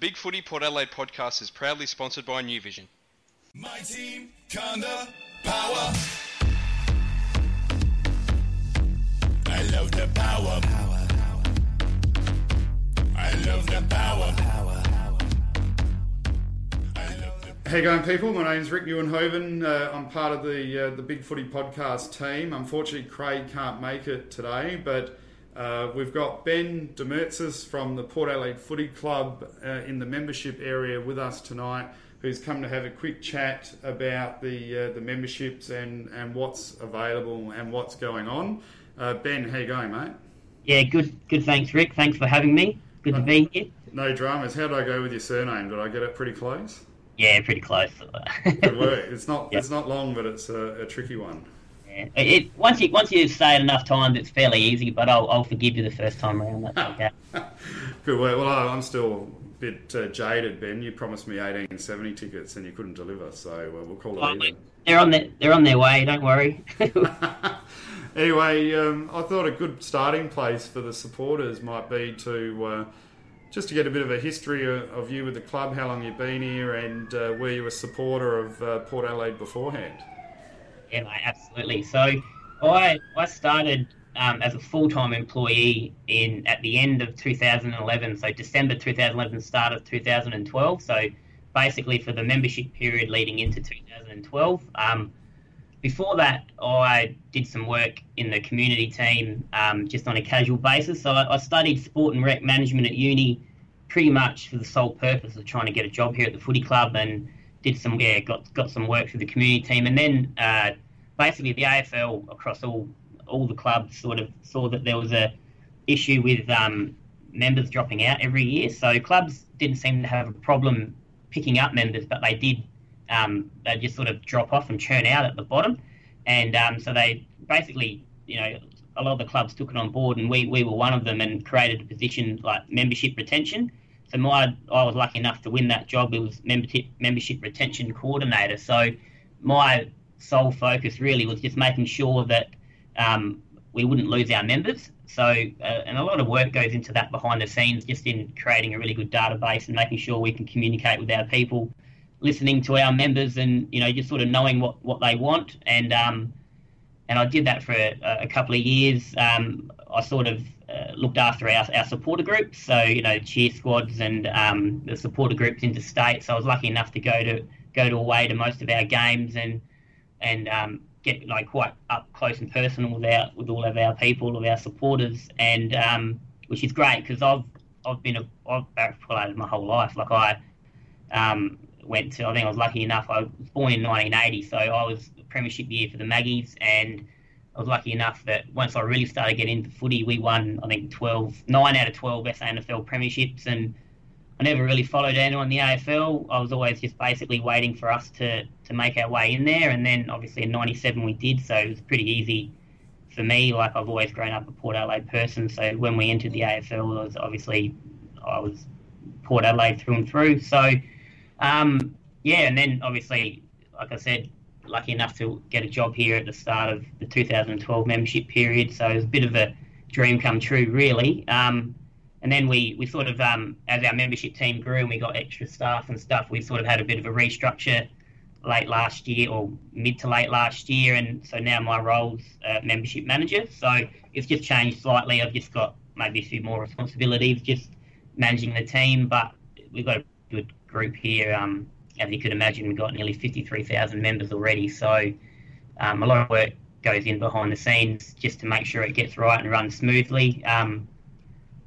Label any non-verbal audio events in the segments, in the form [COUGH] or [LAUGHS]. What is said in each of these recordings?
Big Footy Port Adelaide podcast is proudly sponsored by New Vision. My team, Conda, power. I love the power. I love the power. How you going, people? My name's Rick Newenhoven. Uh, I'm part of the uh, the Big Footy podcast team. Unfortunately, Craig can't make it today, but uh, we've got Ben Demertzis from the Port Adelaide Footy Club uh, in the membership area with us tonight, who's come to have a quick chat about the uh, the memberships and, and what's available and what's going on. Uh, ben, how you going, mate? Yeah, good. Good. Thanks, Rick. Thanks for having me. Good to be here. No dramas. How did I go with your surname? Did I get it pretty close? Yeah, pretty close. [LAUGHS] Good work. It's not Yeah. it's not long, but it's a, a tricky one. It, once you once you say it enough times, it's fairly easy. But I'll, I'll forgive you the first time around. That's okay. [LAUGHS] Good work. Well, I'm still a bit uh, jaded, Ben. You promised me 1870 tickets and you couldn't deliver, so uh, we'll call it even. They're on their they're on their way. Don't worry. [LAUGHS] [LAUGHS] Anyway, um, I thought a good starting place for the supporters might be to uh, just to get a bit of a history of, of you with the club, how long you've been here, and uh, were you a supporter of uh, Port Adelaide beforehand? Yeah, mate, absolutely. So I I started um, as a full time employee in at the end of 2011. So December 2011, start of 2012. So basically for the membership period leading into 2012. Um, before that, I did some work in the community team um, just on a casual basis. So I, I studied sport and rec management at uni pretty much for the sole purpose of trying to get a job here at the footy club and did some yeah got got some work for the community team. And then uh, basically the AFL across all all the clubs sort of saw that there was a issue with um, members dropping out every year. So clubs didn't seem to have a problem picking up members but they did um, they just sort of drop off and churn out at the bottom. And um, so they basically you know a lot of the clubs took it on board and we, we were one of them and created a position like membership retention so my I was lucky enough to win that job. It was membership membership retention coordinator. So my sole focus really was just making sure that um, we wouldn't lose our members. So uh, and a lot of work goes into that behind the scenes, just in creating a really good database and making sure we can communicate with our people, listening to our members, and you know just sort of knowing what what they want and. Um, and I did that for a, a couple of years. Um, I sort of uh, looked after our, our supporter groups, so you know cheer squads and um, the supporter groups interstate. So I was lucky enough to go to go to away to most of our games and and um, get like quite up close and personal with our with all of our people, of our supporters, and um, which is great because I've I've been a I've barrack played my whole life. Like I um, went to I think I was lucky enough. I was born in 1980, so I was premiership year for the Maggies, and I was lucky enough that once I really started getting into footy, we won I think 12, 9 out of 12 SANFL premierships, and I never really followed anyone in the AFL. I was always just basically waiting for us to, to make our way in there, and then obviously in '97 we did, so it was pretty easy for me. Like I've always grown up a Port Adelaide person, so when we entered the AFL, it was obviously I was Port Adelaide through and through. So um, yeah, and then obviously, like I said, lucky enough to get a job here at the start of the 2012 membership period. So it was a bit of a dream come true, really. Um, and then we, we sort of, um, as our membership team grew and we got extra staff and stuff, we sort of had a bit of a restructure late last year or mid to late last year. And so now my role's uh, membership manager. So it's just changed slightly. I've just got maybe a few more responsibilities, just managing the team. But we've got a good group here. Um, as you could imagine, we've got nearly 53,000 members already. So um, a lot of work goes in behind the scenes just to make sure it gets right and runs smoothly. Um,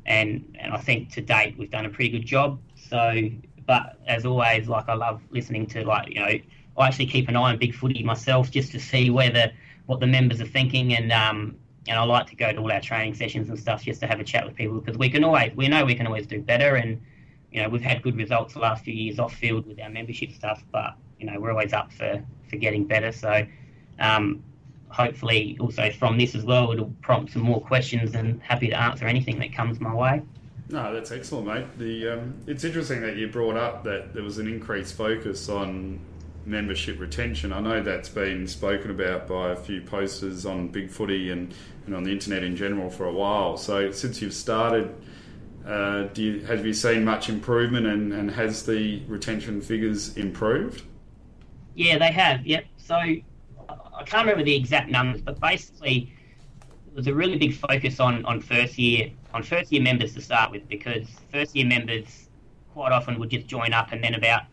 and and I think to date we've done a pretty good job. So, but as always, like I love listening to like you know I actually keep an eye on Big Footy myself just to see where the what the members are thinking and um and I like to go to all our training sessions and stuff just to have a chat with people because we can always we know we can always do better and you know we've had good results the last few years off field with our membership stuff but you know we're always up for for getting better so um, hopefully also from this as well it'll prompt some more questions and happy to answer anything that comes my way No, that's excellent, mate. The um, it's interesting that you brought up that there was an increased focus on membership retention. I know that's been spoken about by a few posters on Big Footy and, and on the internet in general for a while. So since you've started Uh, do you, have you seen much improvement and, and has the retention figures improved? Yeah, they have. Yep. So I can't remember the exact numbers, but basically there was a really big focus on, on first year on first year members to start with because first year members quite often would just join up and then about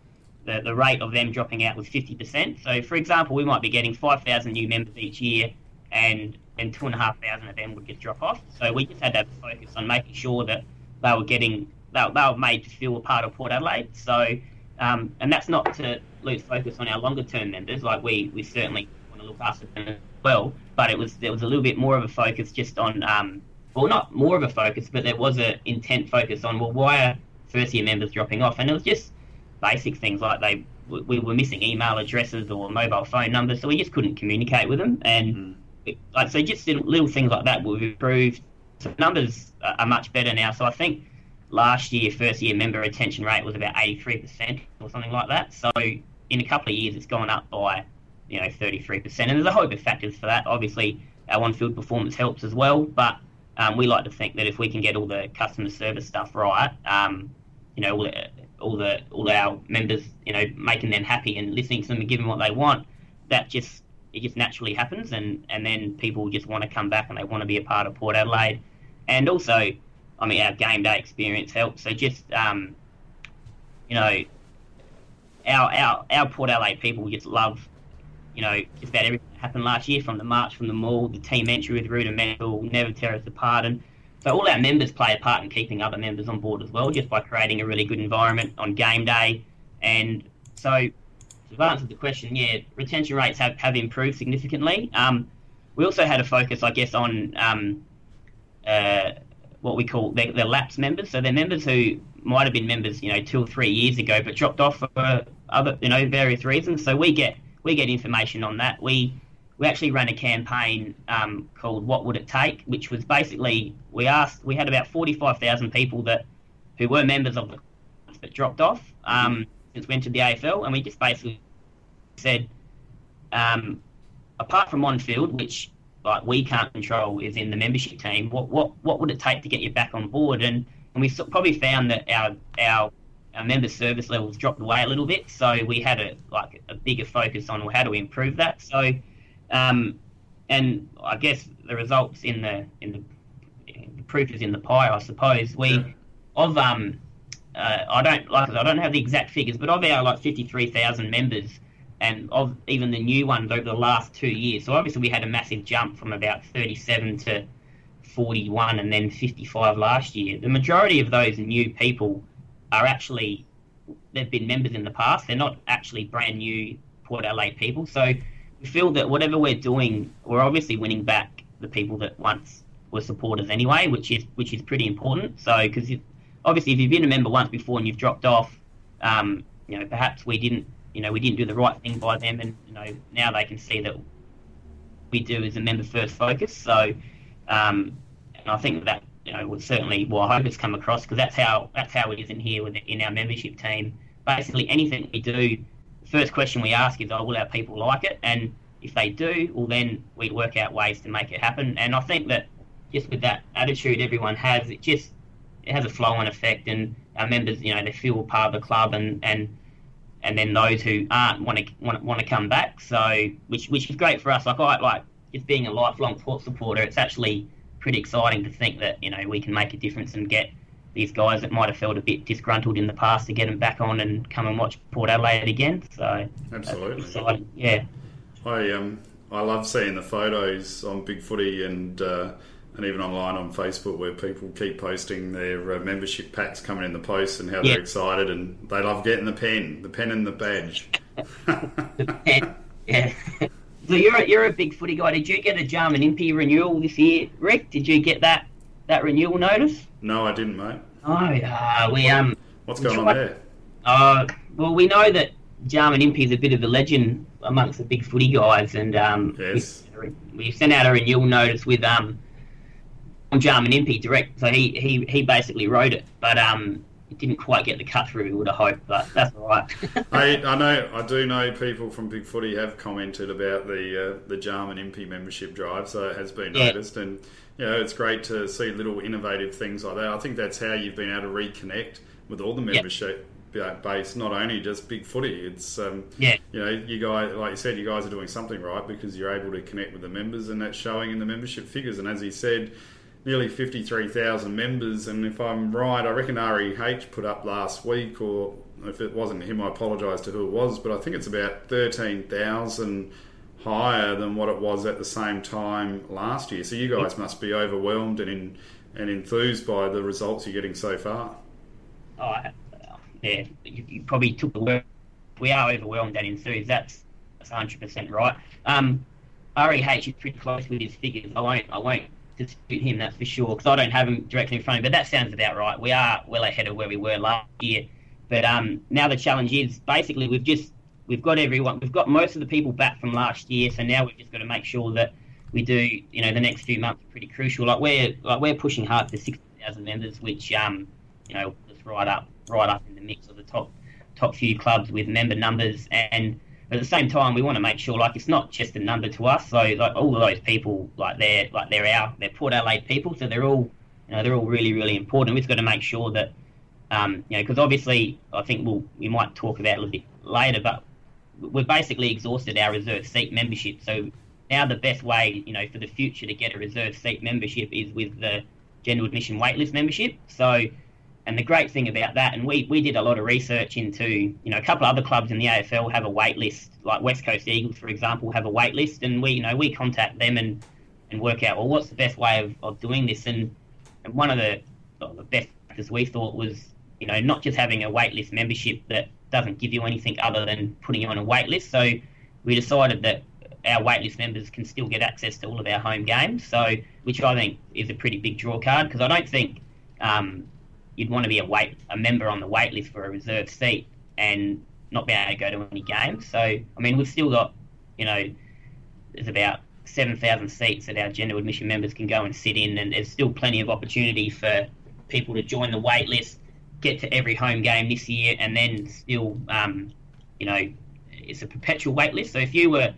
the, the rate of them dropping out was 50%. So, for example, we might be getting 5,000 new members each year and then 2,500 of them would just drop off. So, we just had to focus on making sure that they were getting, they, they were made to feel a part of Port Adelaide. So, um, and that's not to lose focus on our longer term members. Like, we, we certainly want to look after them as well, but it was there was a little bit more of a focus just on, um, well, not more of a focus, but there was an intent focus on, well, why are first year members dropping off? And it was just, basic things like they we were missing email addresses or mobile phone numbers, so we just couldn't communicate with them. And mm. it, like so, just little things like that we've improved. So numbers are much better now. So I think last year first year member retention rate was about 83% or something like that. So in a couple of years, it's gone up by you know 33%. And there's a whole heap of factors for that. Obviously, our on-field performance helps as well, but um, we like to think that if we can get all the customer service stuff right, um, you know, all the all the all our members, you know, making them happy and listening to them and giving them what they want, that just it just naturally happens, and and then people just want to come back and they want to be a part of Port Adelaide, and also, I mean, our game day experience helps. So just um, you know, our our our Port Adelaide people just love, you know, just about everything that happened last year, from the march from the mall, the team entry with Rudimental, never tear us apart, and so all our members play a part in keeping other members on board as well, just by creating a really good environment on game day. And so, to answered the question, yeah, retention rates have, have improved significantly. Um, we also had a focus, I guess, on um, uh, what we call their, their lapsed members. So they're members who might have been members, you know, two or three years ago, but dropped off for other, you know, various reasons. So we get we get information on that. We we actually ran a campaign um, called "What Would It Take," which was basically we asked we had about forty five thousand people that who were members of the that dropped off um, since we entered the AFL, and we just basically said, um, apart from on field, which like we can't control, is in the membership team. What what what would it take to get you back on board? And and we probably found that our our our member service levels dropped away a little bit, so we had a like a bigger focus on well, how do we improve that. So um, and I guess the results in the in the, the, proof is in the pie, I suppose. We yeah. of um, uh, I don't like I don't have the exact figures, but of our like fifty three thousand members, and of even the new ones over the last two years. So obviously we had a massive jump from about thirty seven to forty one, and then fifty five last year. The majority of those new people are actually they've been members in the past. They're not actually brand new Port Adelaide people. So we feel that whatever we're doing, we're obviously winning back the people that once were supporters anyway, which is which is pretty important. So because obviously if you've been a member once before and you've dropped off, um, you know perhaps we didn't you know we didn't do the right thing by them, and you know now they can see that we do as a member first focus. So um, and I think that you know would certainly well I hope it's come across because that's how that's how it is in here with in our membership team. Basically anything we do first question we ask is, oh, will our people like it? And if they do, well, then we work out ways to make it happen. And I think that just with that attitude everyone has, it just it has a flow-on effect, and our members, you know, they feel part of the club, and and and then those who aren't want to want, want to come back. So which which is great for us. Like I like just being a lifelong Port supporter. It's actually pretty exciting to think that you know we can make a difference and get these guys that might have felt a bit disgruntled in the past to get them back on and come and watch Port Adelaide again. So absolutely, yeah. I um I love seeing the photos on Big Footy and uh, and even online on Facebook where people keep posting their uh, membership packs coming in the post and how yeah. they're excited and they love getting the pen, the pen and the badge. the pen, yeah. So you're a, you're a big footy guy. Did you get a Jarman Impey renewal this year, Rick? Did you get that that renewal notice? No, I didn't, mate. Oh, uh, we um. What's going on there? Uh, well, we know that Jarman Impey is a bit of a legend amongst the big footy guys, and um, yes. we, we sent out a renewal notice with um, Jarman Impey direct, so he, he he basically wrote it, but um, it didn't quite get the cut through we would have hoped, but that's all right. [LAUGHS] I, I know, I do know people from Big Footy have commented about the uh, the Jarman Impey membership drive, so it has been yeah. noticed, and you know, it's great to see little innovative things like that. I think that's how you've been able to reconnect with all the membership yep. base, not only just big footy. It's um, yeah, you know, you guys, like you said, you guys are doing something right because you're able to connect with the members, and that's showing in the membership figures. And as he said, nearly 53,000 members. And if I'm right, I reckon REH put up last week, or if it wasn't him, I apologise to who it was, but I think it's about 13,000 higher than what it was at the same time last year. So you guys must be overwhelmed and in, and enthused by the results you're getting so far. Oh, yeah, you, you probably took the word. We are overwhelmed and enthused. That's that's 100% right. Um, REH is pretty close with his figures. I won't I won't dispute him, that's for sure, because I don't have him directly in front of me. But that sounds about right. We are well ahead of where we were last year. But um, now the challenge is basically we've just we've got everyone, we've got most of the people back from last year, so now we've just got to make sure that we do, you know, the next few months are pretty crucial. Like we're like we're pushing hard for sixty thousand members, which um, you know, was right up right up in the mix of the top top few clubs with member numbers and at the same time we want to make sure like it's not just a number to us so like all of those people like they're like they're our they're Port Adelaide people so they're all you know they're all really really important we've got to make sure that um, you know because obviously I think we'll we might talk about it a little bit later but we've basically exhausted our reserve seat membership. So now the best way, you know, for the future to get a reserve seat membership is with the general admission waitlist membership. So, and the great thing about that, and we, we did a lot of research into, you know, a couple of other clubs in the AFL have a waitlist, like West Coast Eagles, for example, have a waitlist, and we, you know, we contact them and, and work out, well, what's the best way of, of doing this? And, and one of the, well, the best practice we thought was, you know, not just having a waitlist membership that doesn't give you anything other than putting you on a wait list. So we decided that our waitlist members can still get access to all of our home games. So which I think is a pretty big draw card because I don't think um, you'd want to be a wait a member on the wait list for a reserved seat and not be able to go to any games. So I mean we've still got you know there's about seven thousand seats that our general admission members can go and sit in, and there's still plenty of opportunity for people to join the wait list get to every home game this year, and then still, um, you know, it's a perpetual wait list. So if you were,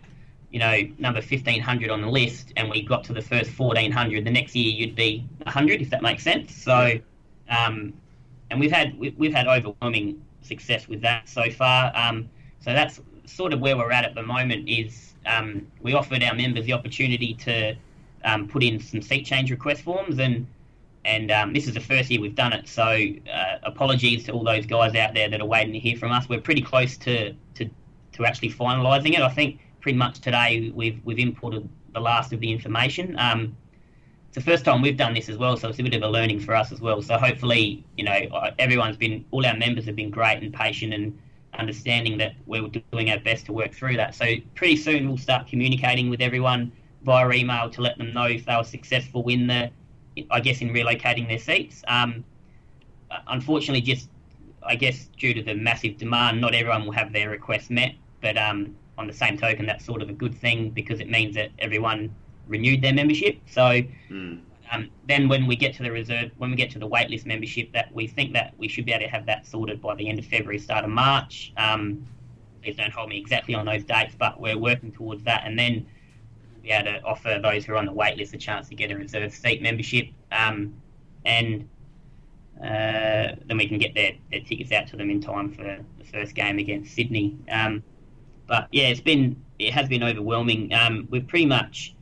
you know, number 1500 on the list, and we got to the first 1400, the next year you'd be 100, if that makes sense. So, um, and we've had we've had overwhelming success with that so far. Um, so that's sort of where we're at at the moment. Is um, we offered our members the opportunity to um, put in some seat change request forms and and um, this is the first year we've done it. So uh, apologies to all those guys out there that are waiting to hear from us. We're pretty close to to, to actually finalising it. I think pretty much today we've we've imported the last of the information. Um, it's the first time we've done this as well, so it's a bit of a learning for us as well. So hopefully, you know, uh, everyone's been, all our members have been great and patient and understanding that we're doing our best to work through that. So pretty soon we'll start communicating with everyone via email to let them know if they were successful in the I guess, in relocating their seats. Um, unfortunately, just I guess due to the massive demand, not everyone will have their requests met. But um, on the same token, that's sort of a good thing because it means that everyone renewed their membership. So mm. um, then, when we get to the reserve, when we get to the waitlist membership, that we think that we should be able to have that sorted by the end of February, start of March. Um, please don't hold me exactly on those dates, but we're working towards that, and then we'll be able to offer those who are on the wait list a chance to get a reserve seat membership. Um, and uh, then we can get their, their tickets out to them in time for the first game against Sydney. Um, but yeah, it's been it has been overwhelming. Um, we've pretty much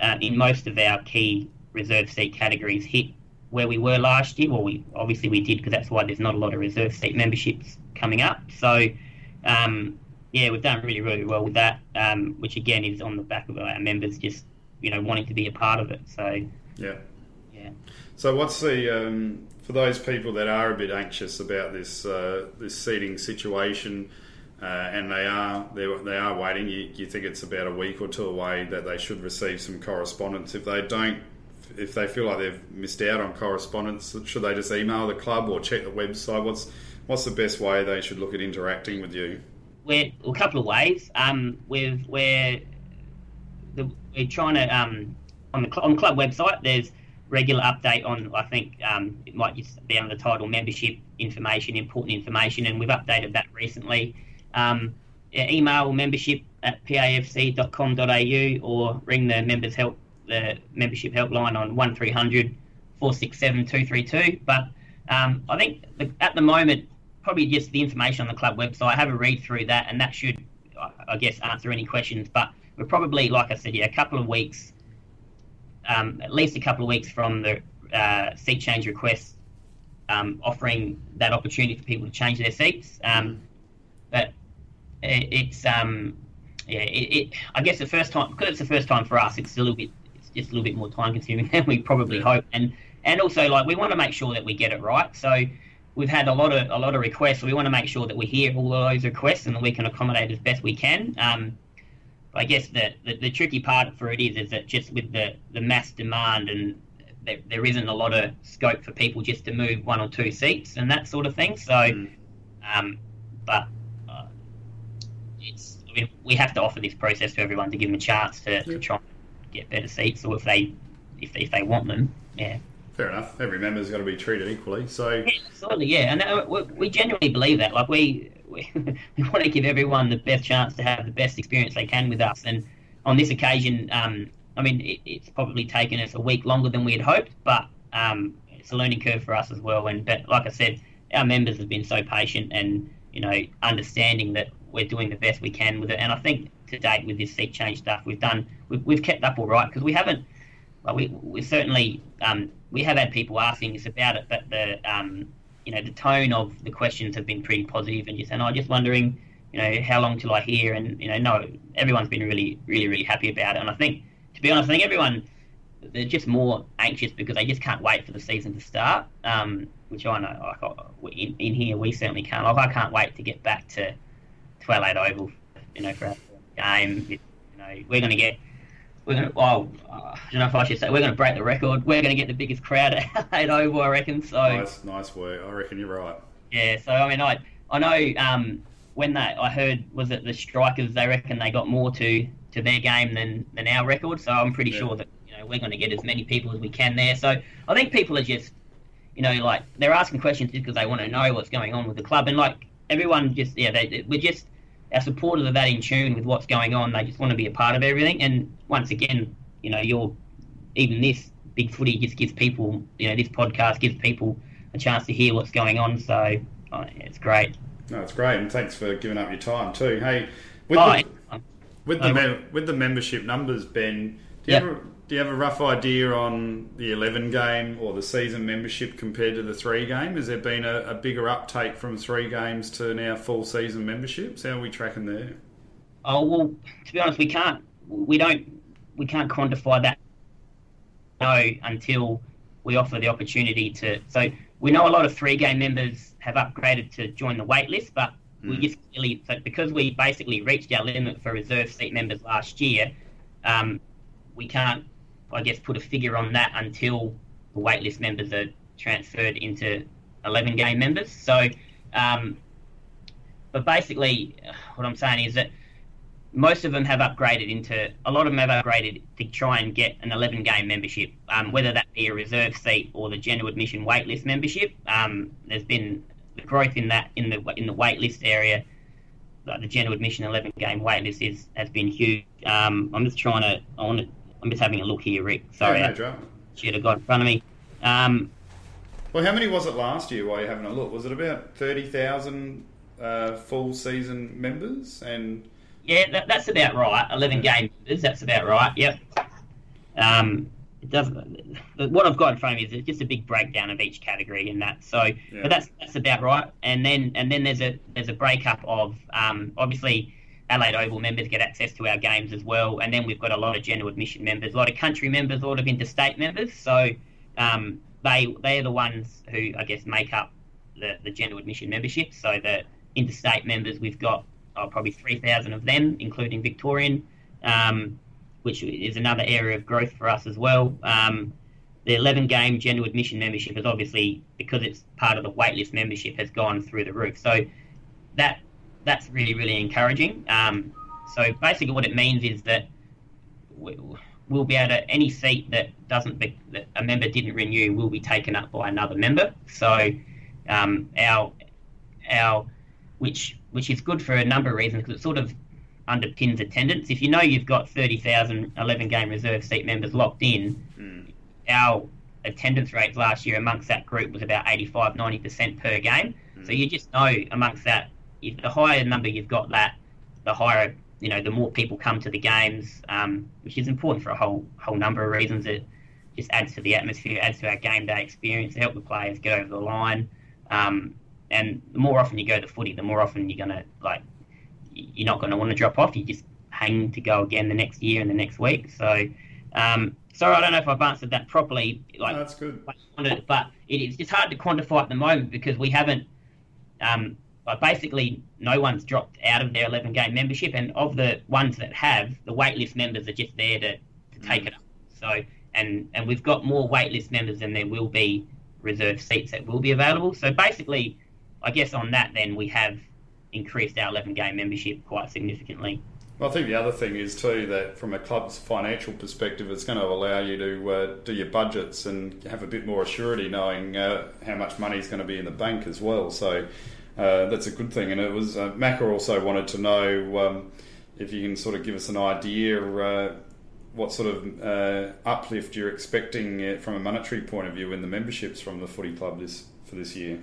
uh, in most of our key reserve seat categories hit where we were last year. Well, we obviously we did because that's why there's not a lot of reserve seat memberships coming up. So um, yeah, we've done really, really well with that, um, which again is on the back of our members just, you know, wanting to be a part of it. So, yeah. Yeah. So, what's the, um, for those people that are a bit anxious about this, uh, this seating situation, uh, and they are they are waiting. You, you think it's about a week or two away that they should receive some correspondence. If they don't, if they feel like they've missed out on correspondence, should they just email the club or check the website? What's what's the best way they should look at interacting with you? we're a couple of ways. Um, we've we're the, we're trying to um, on the on the club website. There's regular update on. I think um, it might just be under the title membership information, important information, and we've updated that recently. Um, email membership at pafc.com.au or ring the members help the membership helpline on 1300 467 232. But um, I think the, at the moment, probably just the information on the club website. I have a read through that, and that should, I guess, answer any questions. But we're probably, like I said, yeah, a couple of weeks, um, at least a couple of weeks from the uh, seat change request, um, offering that opportunity for people to change their seats. Um, but it, it's um, yeah, it, it, I guess the first time because it's the first time for us, it's a little bit, it's just a little bit more time consuming [LAUGHS] than we probably hope, and and also like we want to make sure that we get it right. So we've had a lot of a lot of requests. So we want to make sure that we hear all of those requests and that we can accommodate as best we can. Um, I guess the, the, the tricky part for it is is that just with the, the mass demand and there, there isn't a lot of scope for people just to move one or two seats and that sort of thing. So, mm. um, but it's I mean, we have to offer this process to everyone to give them a chance to, to try and get better seats, or if they if they, if they want them, yeah. Fair enough. Every member's got to be treated equally. So yeah, absolutely, yeah, and uh, we, we genuinely believe that. Like we, [LAUGHS] we we want to give everyone the best chance to have the best experience they can with us. And on this occasion, um, I mean, it, it's probably taken us a week longer than we had hoped, but um, it's a learning curve for us as well. And but like I said, our members have been so patient and you know understanding that we're doing the best we can with it. And I think to date with this seat change stuff, we've done we've, we've kept up all right because we haven't. Well, we we certainly um, we have had people asking us about it, but the um, you know the tone of the questions have been pretty positive, and just and I'm just wondering, you know, how long till I hear? And you know, no, everyone's been really, really, really happy about it, and I think, to be honest, I think everyone they're just more anxious because they just can't wait for the season to start. Um, which I know, like in, in here, we certainly can't. Like I can't wait to get back to Adelaide Oval, you know, for our game. You know, we're going to get we're going to, well, I don't know if I should say, we're going to break the record. We're going to get the biggest crowd [LAUGHS] at Oval, I reckon. So nice, nice work. I reckon you're right. Yeah. So I mean, I I know um, when that I heard was it the Strikers. They reckon they got more to to their game than than our record. So I'm pretty yeah. sure that you know we're going to get as many people as we can there. So I think people are just you know like they're asking questions because they want to know what's going on with the club and like everyone just yeah they we're just our supporters are that in tune with what's going on. They just want to be a part of everything. And once again, you know, you're even this big footy just gives people, you know, this podcast gives people a chance to hear what's going on. So oh, it's great. No, it's great, and thanks for giving up your time too. Hey, with oh, the, with the mem- with the membership numbers, Ben, do you yep. ever do you have a rough idea on the 11 game or the season membership compared to the three game? Has there been a, a bigger uptake from three games to now full season memberships? How are we tracking there? Oh well, to be honest, we can't. We don't. We can't quantify that. No, until we offer the opportunity to. So we know a lot of three game members have upgraded to join the wait list, but mm. we just really so because we basically reached our limit for reserve seat members last year. Um, we can't I guess, put a figure on that until the waitlist members are transferred into 11 game members. So, um, but basically, what I'm saying is that most of them have upgraded into, a lot of them have upgraded to try and get an 11 game membership, um, whether that be a reserve seat or the general admission waitlist membership. Um, there's been the growth in that in the in the waitlist area. Like the general admission 11 game waitlist is has been huge. Um, I'm just trying to, I want to I'm just having a look here, Rick. Sorry, yeah, no drama. should have got in front of me. Um, well, how many was it last year? While you're having a look, was it about thirty thousand uh, full season members? And yeah, that, that's about right. Eleven game members. That's about right. Yep. Um, it does. What I've got in front of me is just a big breakdown of each category in that. So, yeah. but that's that's about right. And then and then there's a there's a breakup of um, obviously Adelaide Oval members get access to our games as well. And then we've got a lot of general admission members, a lot of country members, a lot of interstate members. So um, they they're the ones who I guess make up the, the general admission membership. So the interstate members, we've got oh, probably 3,000 of them, including Victorian, um, which is another area of growth for us as well. Um, the 11 game general admission membership is obviously because it's part of the waitlist membership has gone through the roof. So that that's really really encouraging. Um, so basically, what it means is that we'll be able to any seat that doesn't be, that a member didn't renew will be taken up by another member. So um, our our which which is good for a number of reasons because it sort of underpins attendance. If you know you've got 30,000 11 game reserve seat members locked in, Mm. our attendance rates last year amongst that group was about 85 90% per game. So you just know amongst that, the higher number you've got that, the higher, you know, the more people come to the games, um, which is important for a whole whole number of reasons. It just adds to the atmosphere, adds to our game day experience, to help the players get over the line. Um, and the more often you go to footy, the more often you're gonna like you're not going to want to drop off. You just hang to go again the next year and the next week. So, um, sorry, I don't know if I've answered that properly. Like, No, that's good. but it is just hard to quantify at the moment because we haven't. Um, like basically, no one's dropped out of their 11 game membership, and of the ones that have, the waitlist members are just there to, to take mm. it up. So, and and we've got more waitlist members than there will be reserved seats that will be available. So basically, I guess on that, then we have increased our 11 game membership quite significantly. I think the other thing is too that from a club's financial perspective, it's going to allow you to uh, do your budgets and have a bit more assurity knowing uh, how much money is going to be in the bank as well. So uh, that's a good thing. And it was uh, Macca also wanted to know um, if you can sort of give us an idea uh, what sort of uh, uplift you're expecting from a monetary point of view in the memberships from the footy club this for this year.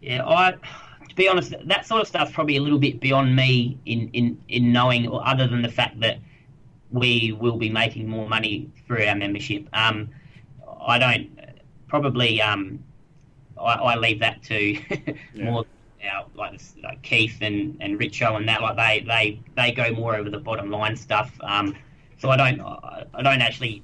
Yeah, I to be honest, that sort of stuff's probably a little bit beyond me in, in, in knowing, or other than the fact that we will be making more money through our membership. Um, I don't probably. Um, I, I leave that to [LAUGHS] Yeah. more our, like, this- like Keith and and Richo and that. Like they they they go more over the bottom line stuff. Um, so I don't I, don't actually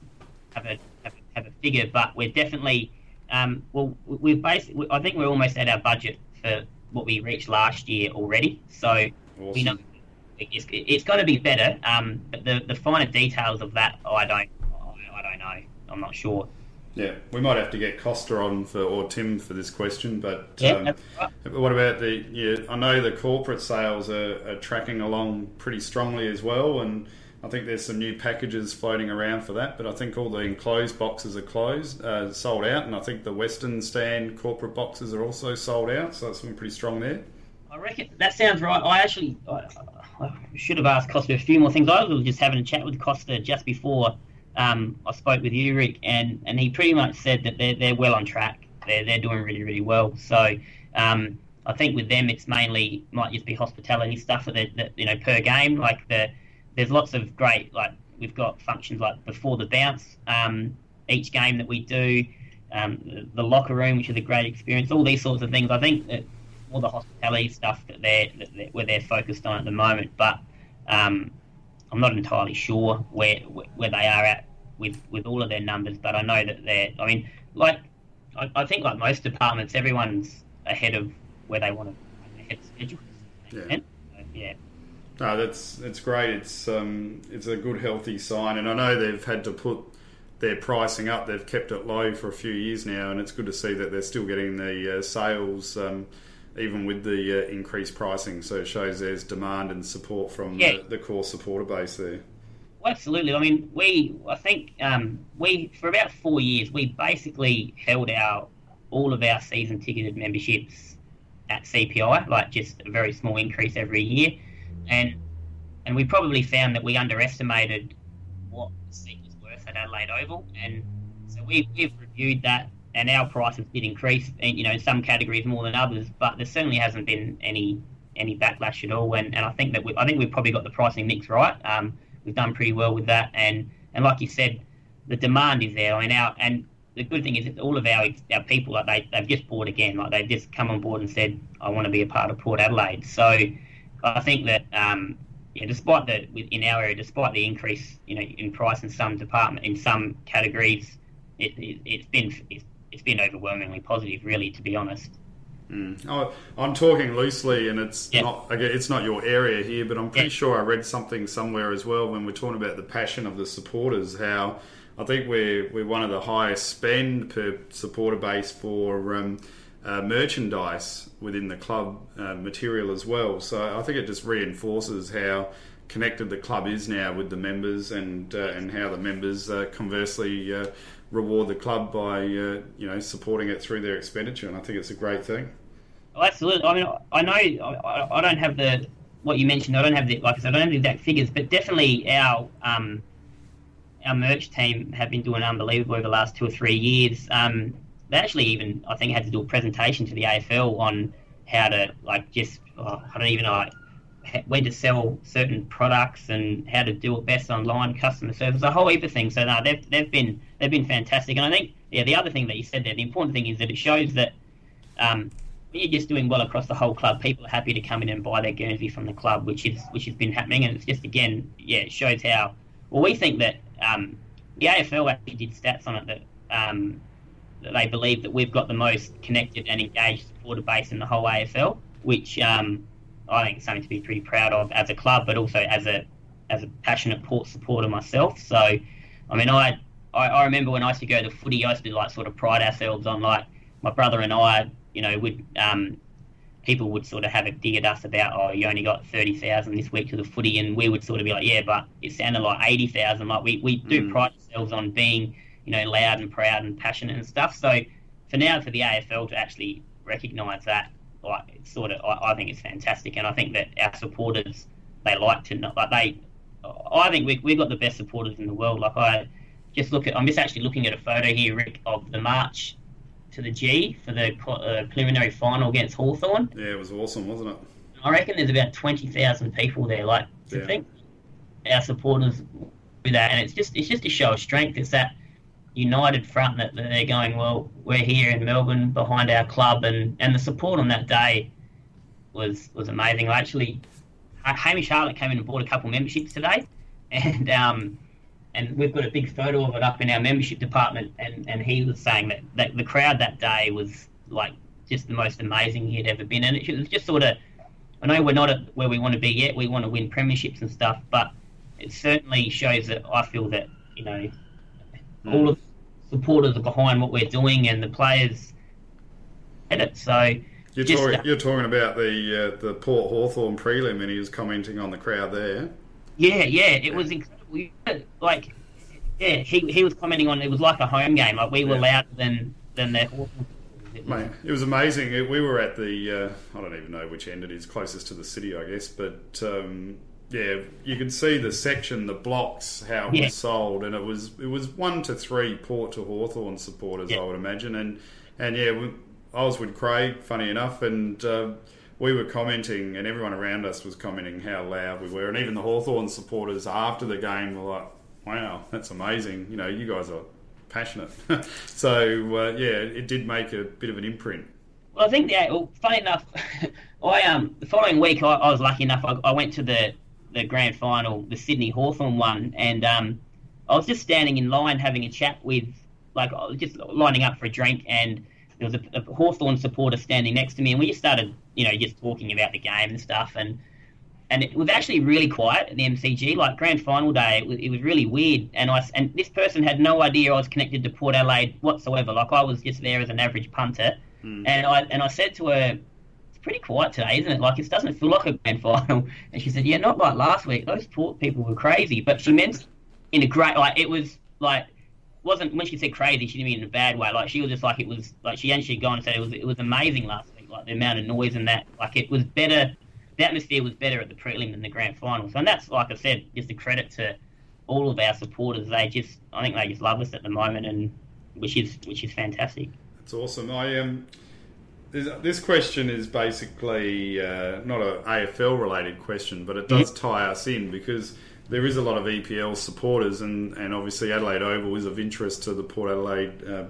have a have, a- have a figure, but we're definitely. Um, well, we've basically. I think we're almost at our budget for what we reached last year already. So we know it's, it's going to be better. Um, but the the finer details of that, I don't. I, I don't know. I'm not sure. Yeah, we might have to get Costa on for or Tim for this question, but Yeah, um, right. What about the? Yeah, I know the corporate sales are, are tracking along pretty strongly as well, and I think there's some new packages floating around for that. But I think all the enclosed boxes are closed, uh, sold out, and I think the Western stand corporate boxes are also sold out. So that's been pretty strong there. I reckon that sounds right. I actually I, I should have asked Costa a few more things. I was just having a chat with Costa just before um, I spoke with you, Rick, and, and he pretty much said that they're, they're well on track. They're, they're doing really, really well. So um, I think with them, it's mainly might just be hospitality stuff that, that you know per game. Like the there's lots of great like we've got functions like before the bounce um, each game that we do. Um, the, the locker room, which is a great experience, all these sorts of things. I think that all the hospitality stuff that they're, that they're where they're focused on at the moment. But um, I'm not entirely sure where where they are at with, with all of their numbers. But I know that they're. I mean, like I, I think like most departments, everyone's ahead of where they want to ahead of schedule. Yeah. So, yeah. No, that's it's great. It's um, it's a good healthy sign, and I know they've had to put their pricing up. They've kept it low for a few years now, and it's good to see that they're still getting the uh, sales. Um, even with the uh, increased pricing, so it shows there's demand and support from Yeah. the, the core supporter base there. Well, absolutely. I mean, we I think um, we for about four years we basically held our all of our season ticketed memberships at CPI, like just a very small increase every year, and and we probably found that we underestimated what the seat was worth at Adelaide Oval, and so we we've reviewed that, and our prices did increase, and you know in some categories more than others, but there certainly hasn't been any any backlash at all, and, and I think that we, I think we've probably got the pricing mix right. Um, we've done pretty well with that, and and like you said, the demand is there. I mean, our and the good thing is all of our our people like they they've just bought again, like they've just come on board and said, I want to be a part of Port Adelaide. So I think that um, yeah, despite the in our area, despite the increase, you know, in price in some department in some categories, it, it it's been it's, it's been overwhelmingly positive, really, to be honest. Mm. Oh, I'm talking loosely, and it's Yeah. not it's not your area here, but I'm pretty Yeah. sure I read something somewhere as well when we're talking about the passion of the supporters. How I think we're we're one of the highest spend per supporter base for um, uh, merchandise within the club uh, material as well. So I think it just reinforces how connected the club is now with the members, and uh, and how the members uh, conversely. Uh, reward the club by uh, you know supporting it through their expenditure and I think it's a great thing. Oh, absolutely. I mean, I know I, I don't have the what you mentioned. I don't have the like I said, I don't have the exact figures, but definitely our um, our merch team have been doing unbelievable over the last two or three years. Um, they actually even I think had to do a presentation to the AFL on how to like just oh, I don't even know like, when to sell certain products and how to do it best online, customer service, a whole heap of things. So no, they've they've been they've been fantastic. And I think yeah, the other thing that you said there, the important thing is that it shows that um, you're just doing well across the whole club, people are happy to come in and buy their Guernsey from the club, which is which has been happening. And it's just again, yeah, it shows how well we think that um, the AFL actually did stats on it that. Um, they believe that we've got the most connected and engaged supporter base in the whole AFL, which um, I think is something to be pretty proud of as a club, but also as a as a passionate Port supporter myself. So, I mean, I, I, I remember when I used to go to the footy, I used to like sort of pride ourselves on like my brother and I, you know, would um, people would sort of have a dig at us about, oh, you only got thirty thousand this week to the footy, and we would sort of be like, yeah, but it sounded like eighty thousand. Like we we do Mm. pride ourselves on being, you know, loud and proud and passionate and stuff. So for now, for the AFL to actually recognise that like it's sort of I, I think it's fantastic and I think that our supporters they like to know like they I think we, we've got the best supporters in the world like I just look at I'm just actually looking at a photo here Rick of the march to the G for the uh, preliminary final against Hawthorn Yeah, it was awesome, wasn't it? I reckon there's about 20,000 people there like to Yeah. think our supporters do that and it's just it's just a show of strength it's that united front that they're going well we're here in Melbourne behind our club and and the support on that day was was amazing I actually Hamish Hartlett came in and bought a couple memberships today [LAUGHS] and um and we've got a big photo of it up in our membership department and and he was saying that, that the crowd that day was like just the most amazing he had ever been and it was just sort of I know we're not at where we want to be yet. We want to win premierships and stuff, but it certainly shows that I feel that you know all of the supporters are behind what we're doing, and the players get it. So You're, Just- talking, you're talking about the uh, the Port Hawthorn prelim, and he was commenting on the crowd there. yeah, yeah, it was incredible. Like yeah, he he was commenting on it was like a home game. Like we were Yeah. louder than than Hawthorn. It was- Mate, it was amazing. We were at the uh, I don't even know which end it is, closest to the city, I guess. But um, yeah, you could see the section, the blocks, how it Yeah. was sold, and it was it was one to three Port to Hawthorn supporters, Yeah. I would imagine. And and yeah, we, I was with Craig, funny enough, and. Uh, we were commenting, and everyone around us was commenting how loud we were, and even the Hawthorn supporters after the game were like, "Wow, that's amazing! You know, you guys are passionate." [LAUGHS] so uh, yeah, it did make a bit of an imprint. Well, I think yeah. Well, funny enough, [LAUGHS] I um the following week I, I was lucky enough. I, I went to the the grand final, the Sydney Hawthorn one, and um I was just standing in line having a chat with like just lining up for a drink, and there was a, a Hawthorn supporter standing next to me, and we just started you know just talking about the game and stuff, and and it was actually really quiet at the MCG. Like grand final day, it was, it was really weird. And I and this person had no idea I was connected to Port Adelaide whatsoever. Like I was just there as an average punter. And I and I said to her, "It's pretty quiet today, isn't it? Like it doesn't feel like a grand final." [LAUGHS] And she said, "Yeah, not like last week. Those Port people were crazy." But she meant in a great like it was like wasn't when she said crazy, she didn't mean in a bad way. Like she was just like it was like she actually gone and said it was it was amazing last week. Like the amount of noise and that like it was better. The atmosphere was better at the prelim than the grand final. So and that's like I said, just a credit to all of our supporters. They just I think they just love us at the moment, and which is which is fantastic. It's awesome. I um, this, this question is basically uh, not an AFL related question, but it does tie us in because there is a lot of EPL supporters, and, and obviously Adelaide Oval is of interest to the Port Adelaide uh,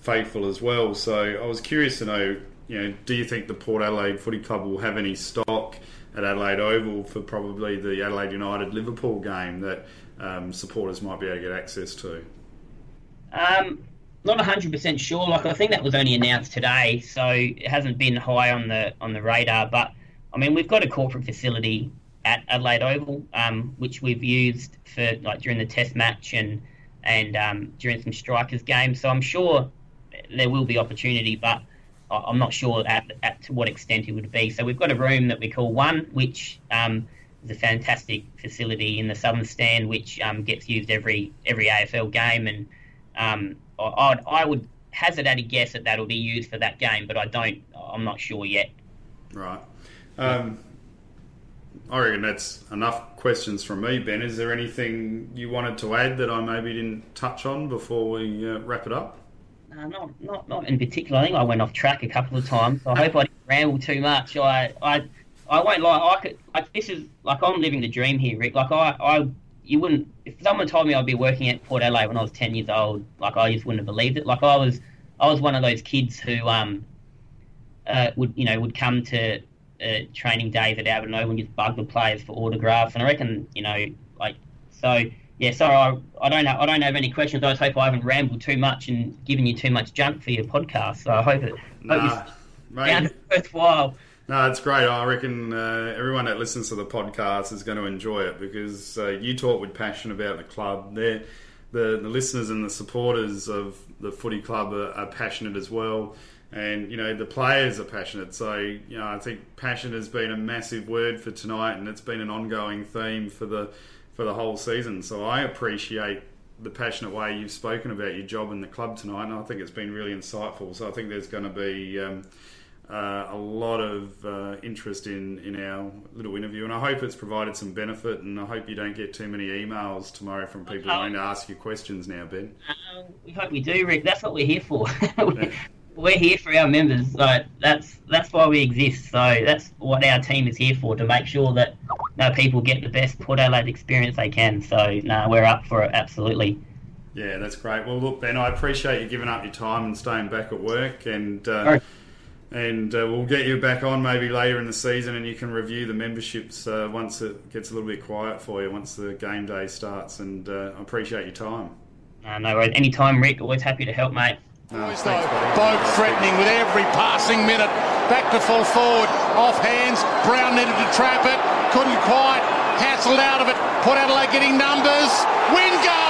faithful as well. So I was curious to know, you know, do you think the Port Adelaide Footy Club will have any stock at Adelaide Oval for probably the Adelaide United Liverpool game that um, supporters might be able to get access to? Um, not hundred percent sure. Like I think that was only announced today, so it hasn't been high on the on the radar. But I mean, we've got a corporate facility at Adelaide Oval, um, which we've used for like during the Test match and and um, during some strikers games. So I'm sure there will be opportunity, but I'm not sure at, at to what extent it would be. So we've got a room that we call One, which um, is a fantastic facility in the southern stand, which um, gets used every every AFL game, and um, I, I would hazard at a guess that that'll be used for that game, but I don't. I'm not sure yet. Right. Um, I reckon that's enough questions from me, Ben. Is there anything you wanted to add that I maybe didn't touch on before we uh, wrap it up? Uh, not, not, not in particular. I think I went off track a couple of times. I hope I didn't ramble too much. I, I, I won't lie. I could. I, this is like I'm living the dream here, Rick. Like I, I, you wouldn't. If someone told me I'd be working at Port Adelaide when I was ten years old, like I just wouldn't have believed it. Like I was, I was one of those kids who, um, uh, would you know would come to uh, training days at Alberton and just bug the players for autographs. And I reckon, you know, like so. Yeah, sorry, I, I don't have I don't have any questions. I just hope I haven't rambled too much and given you too much junk for your podcast. So I hope it Nah, hope mate. worthwhile. No, it's great. I reckon uh, everyone that listens to the podcast is going to enjoy it because uh, you talk with passion about the club. They're, the the listeners and the supporters of the footy club are, are passionate as well, and you know the players are passionate. So you know I think passion has been a massive word for tonight, and it's been an ongoing theme for the for the whole season. So I appreciate the passionate way you've spoken about your job in the club tonight, and I think it's been really insightful. So I think there's going to be um, uh, a lot of uh, interest in, in our little interview, and I hope it's provided some benefit. And I hope you don't get too many emails tomorrow from people wanting to ask you questions now, Ben. Um, we hope we do, Rick. That's what we're here for. [LAUGHS] we're here for our members. So that's that's why we exist. So that's what our team is here for to make sure that no people get the best Port Adelaide experience they can. So no, we're up for it absolutely. Yeah, that's great. Well, look, Ben, I appreciate you giving up your time and staying back at work, and uh. And uh, we'll get you back on maybe later in the season, and you can review the memberships uh, once it gets a little bit quiet for you, once the game day starts. And uh, I appreciate your time. Uh, no worries. Anytime, Rick. Always happy to help, mate. No, Boys, thanks, though, buddy. Boak threatening with every passing minute. Back to full forward. Off hands. Brown needed to trap it. Couldn't quite. Hassled out of it. Port Adelaide getting numbers. Wingard. No way. Staggering.